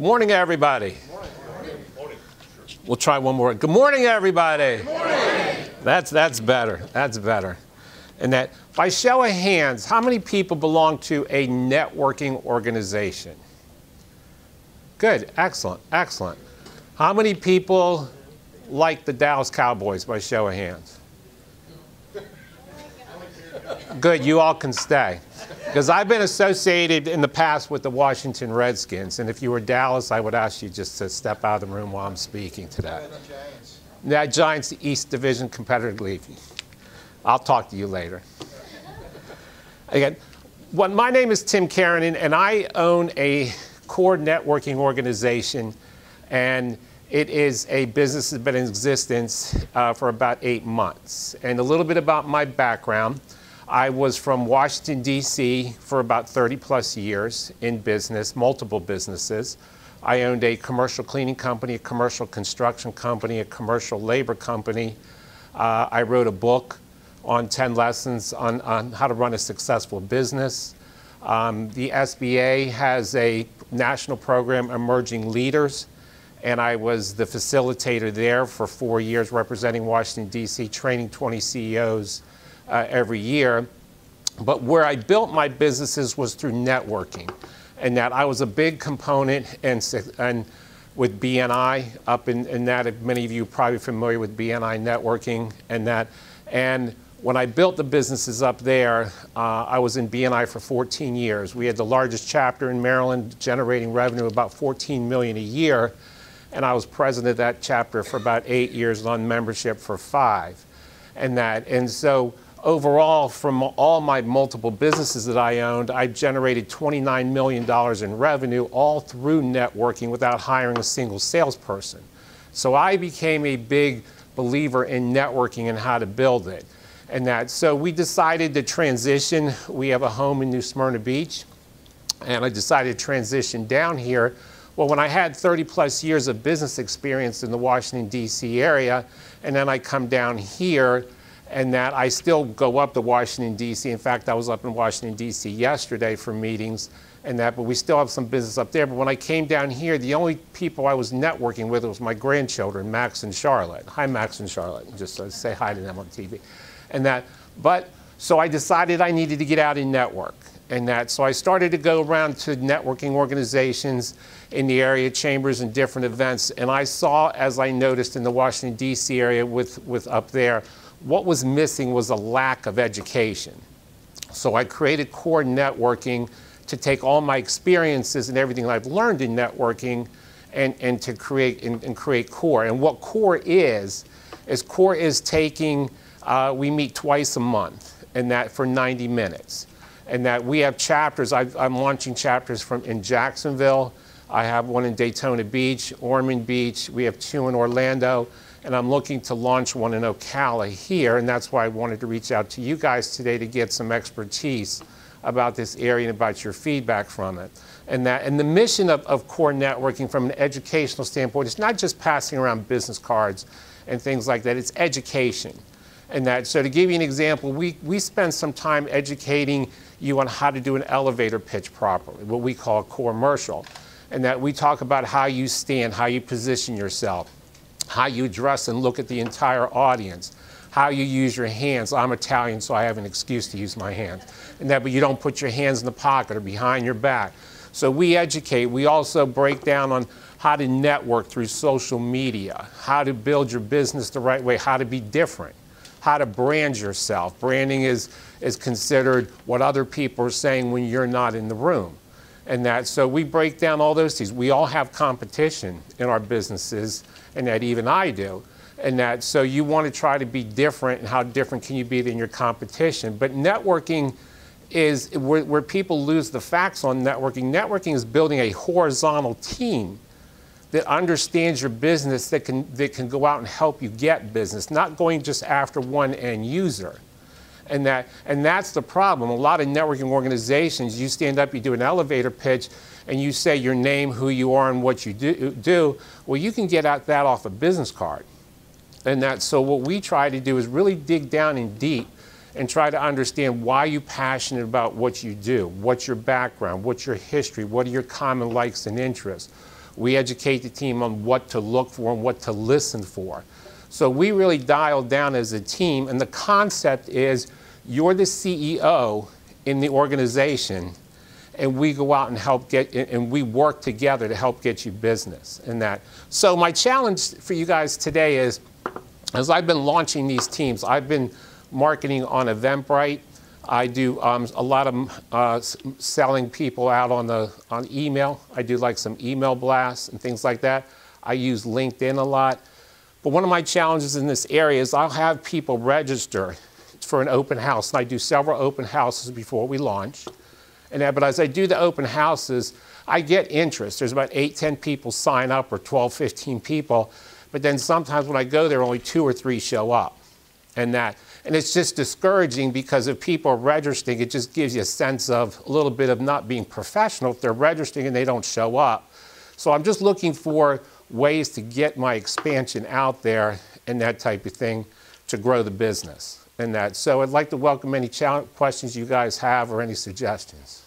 Good morning, everybody. We'll try one more. Good morning, everybody. Good morning. That's, that's better. That's better. And that, by show of hands, how many people belong to a networking organization? Good, excellent, excellent. How many people like the Dallas Cowboys by show of hands? Good, you all can stay. Because I've been associated in the past with the Washington Redskins, and if you were Dallas, I would ask you just to step out of the room while I'm speaking today. Yeah, Giants, the East Division competitive league. I'll talk to you later. Again, well, my name is Tim Keranen, and I own a core networking organization, and it is a business that's been in existence uh, for about eight months. And a little bit about my background. I was from Washington, D.C. for about 30 plus years in business, multiple businesses. I owned a commercial cleaning company, a commercial construction company, a commercial labor company. Uh, I wrote a book on 10 lessons on, on how to run a successful business. Um, the SBA has a national program, Emerging Leaders, and I was the facilitator there for four years representing Washington, D.C., training 20 CEOs uh, every year. But where I built my businesses was through networking, and that I was a big component and, and with BNI up in, in that. Many of you probably familiar with BNI networking and that. And when I built the businesses up there, uh, I was in BNI for 14 years. We had the largest chapter in Maryland, generating revenue about 14 million a year, and I was president of that chapter for about eight years, on membership for five, and that. And so overall, from all my multiple businesses that I owned, I generated $29 million in revenue all through networking without hiring a single salesperson. So I became a big believer in networking and how to build it. And that, so we decided to transition. We have a home in New Smyrna Beach, and I decided to transition down here. Well, when I had 30 plus years of business experience in the Washington, D.C. area, and then I come down here, and that I still go up to Washington, D.C. In fact, I was up in Washington, D.C. yesterday for meetings and that, but we still have some business up there. But when I came down here, the only people I was networking with was my grandchildren, Max and Charlotte. Hi, Max and Charlotte. Just uh, say hi to them on TV. And that, but so I decided I needed to get out and network. And that, so I started to go around to networking organizations in the area, chambers, and different events. And I saw, as I noticed in the Washington, D.C. area with, with up there, what was missing was a lack of education. So I created core networking to take all my experiences and everything I've learned in networking and, and to create and, and create core. And what core is, is core is taking, uh, we meet twice a month and that for 90 minutes. And that we have chapters, i am launching chapters from in Jacksonville, I have one in Daytona Beach, Ormond Beach, we have two in Orlando, and I'm looking to launch one in Ocala here, and that's why I wanted to reach out to you guys today to get some expertise about this area and about your feedback from it. And, that, and the mission of, of core networking from an educational standpoint is not just passing around business cards and things like that, it's education. And that, so to give you an example, we, we spend some time educating you on how to do an elevator pitch properly, what we call a core commercial. And that we talk about how you stand, how you position yourself, how you dress and look at the entire audience, how you use your hands. I'm Italian, so I have an excuse to use my hands. And that, but you don't put your hands in the pocket or behind your back. So we educate. We also break down on how to network through social media, how to build your business the right way, how to be different, how to brand yourself. Branding is, is considered what other people are saying when you're not in the room and that. So we break down all those things. We all have competition in our businesses, and that even I do. And that, so you want to try to be different, and how different can you be than your competition? But networking is where, where people lose the facts on networking. Networking is building a horizontal team that understands your business that can, that can go out and help you get business, not going just after one end user. And, that, and that's the problem. A lot of networking organizations, you stand up, you do an elevator pitch, and you say your name, who you are, and what you do. do. Well, you can get out that off a business card. And that, so what we try to do is really dig down in deep and try to understand why you're passionate about what you do, what's your background, what's your history, what are your common likes and interests, We educate the team on what to look for and what to listen for. So we really dial down as a team, and the concept is you're the CEO in the organization, and we go out and help get, and we work together to help get you business and that. So my challenge for you guys today is, as I've been launching these teams, I've been marketing on Eventbrite. I do um, a lot of uh, selling people out on the on email. I do like some email blasts and things like that. I use LinkedIn a lot. But one of my challenges in this area is I'll have people register for an open house. And I do several open houses before we launch. And, that, but as I do the open houses, I get interest. There's about eight, 10 people sign up or 12, 15 people. But then sometimes when I go there, only two or three show up. And that, and it's just discouraging because if people are registering, it just gives you a sense of a little bit of not being professional if they're registering and they don't show up. So I'm just looking for ways to get my expansion out there and that type of thing to grow the business and that. So I'd like to welcome any questions you guys have or any suggestions.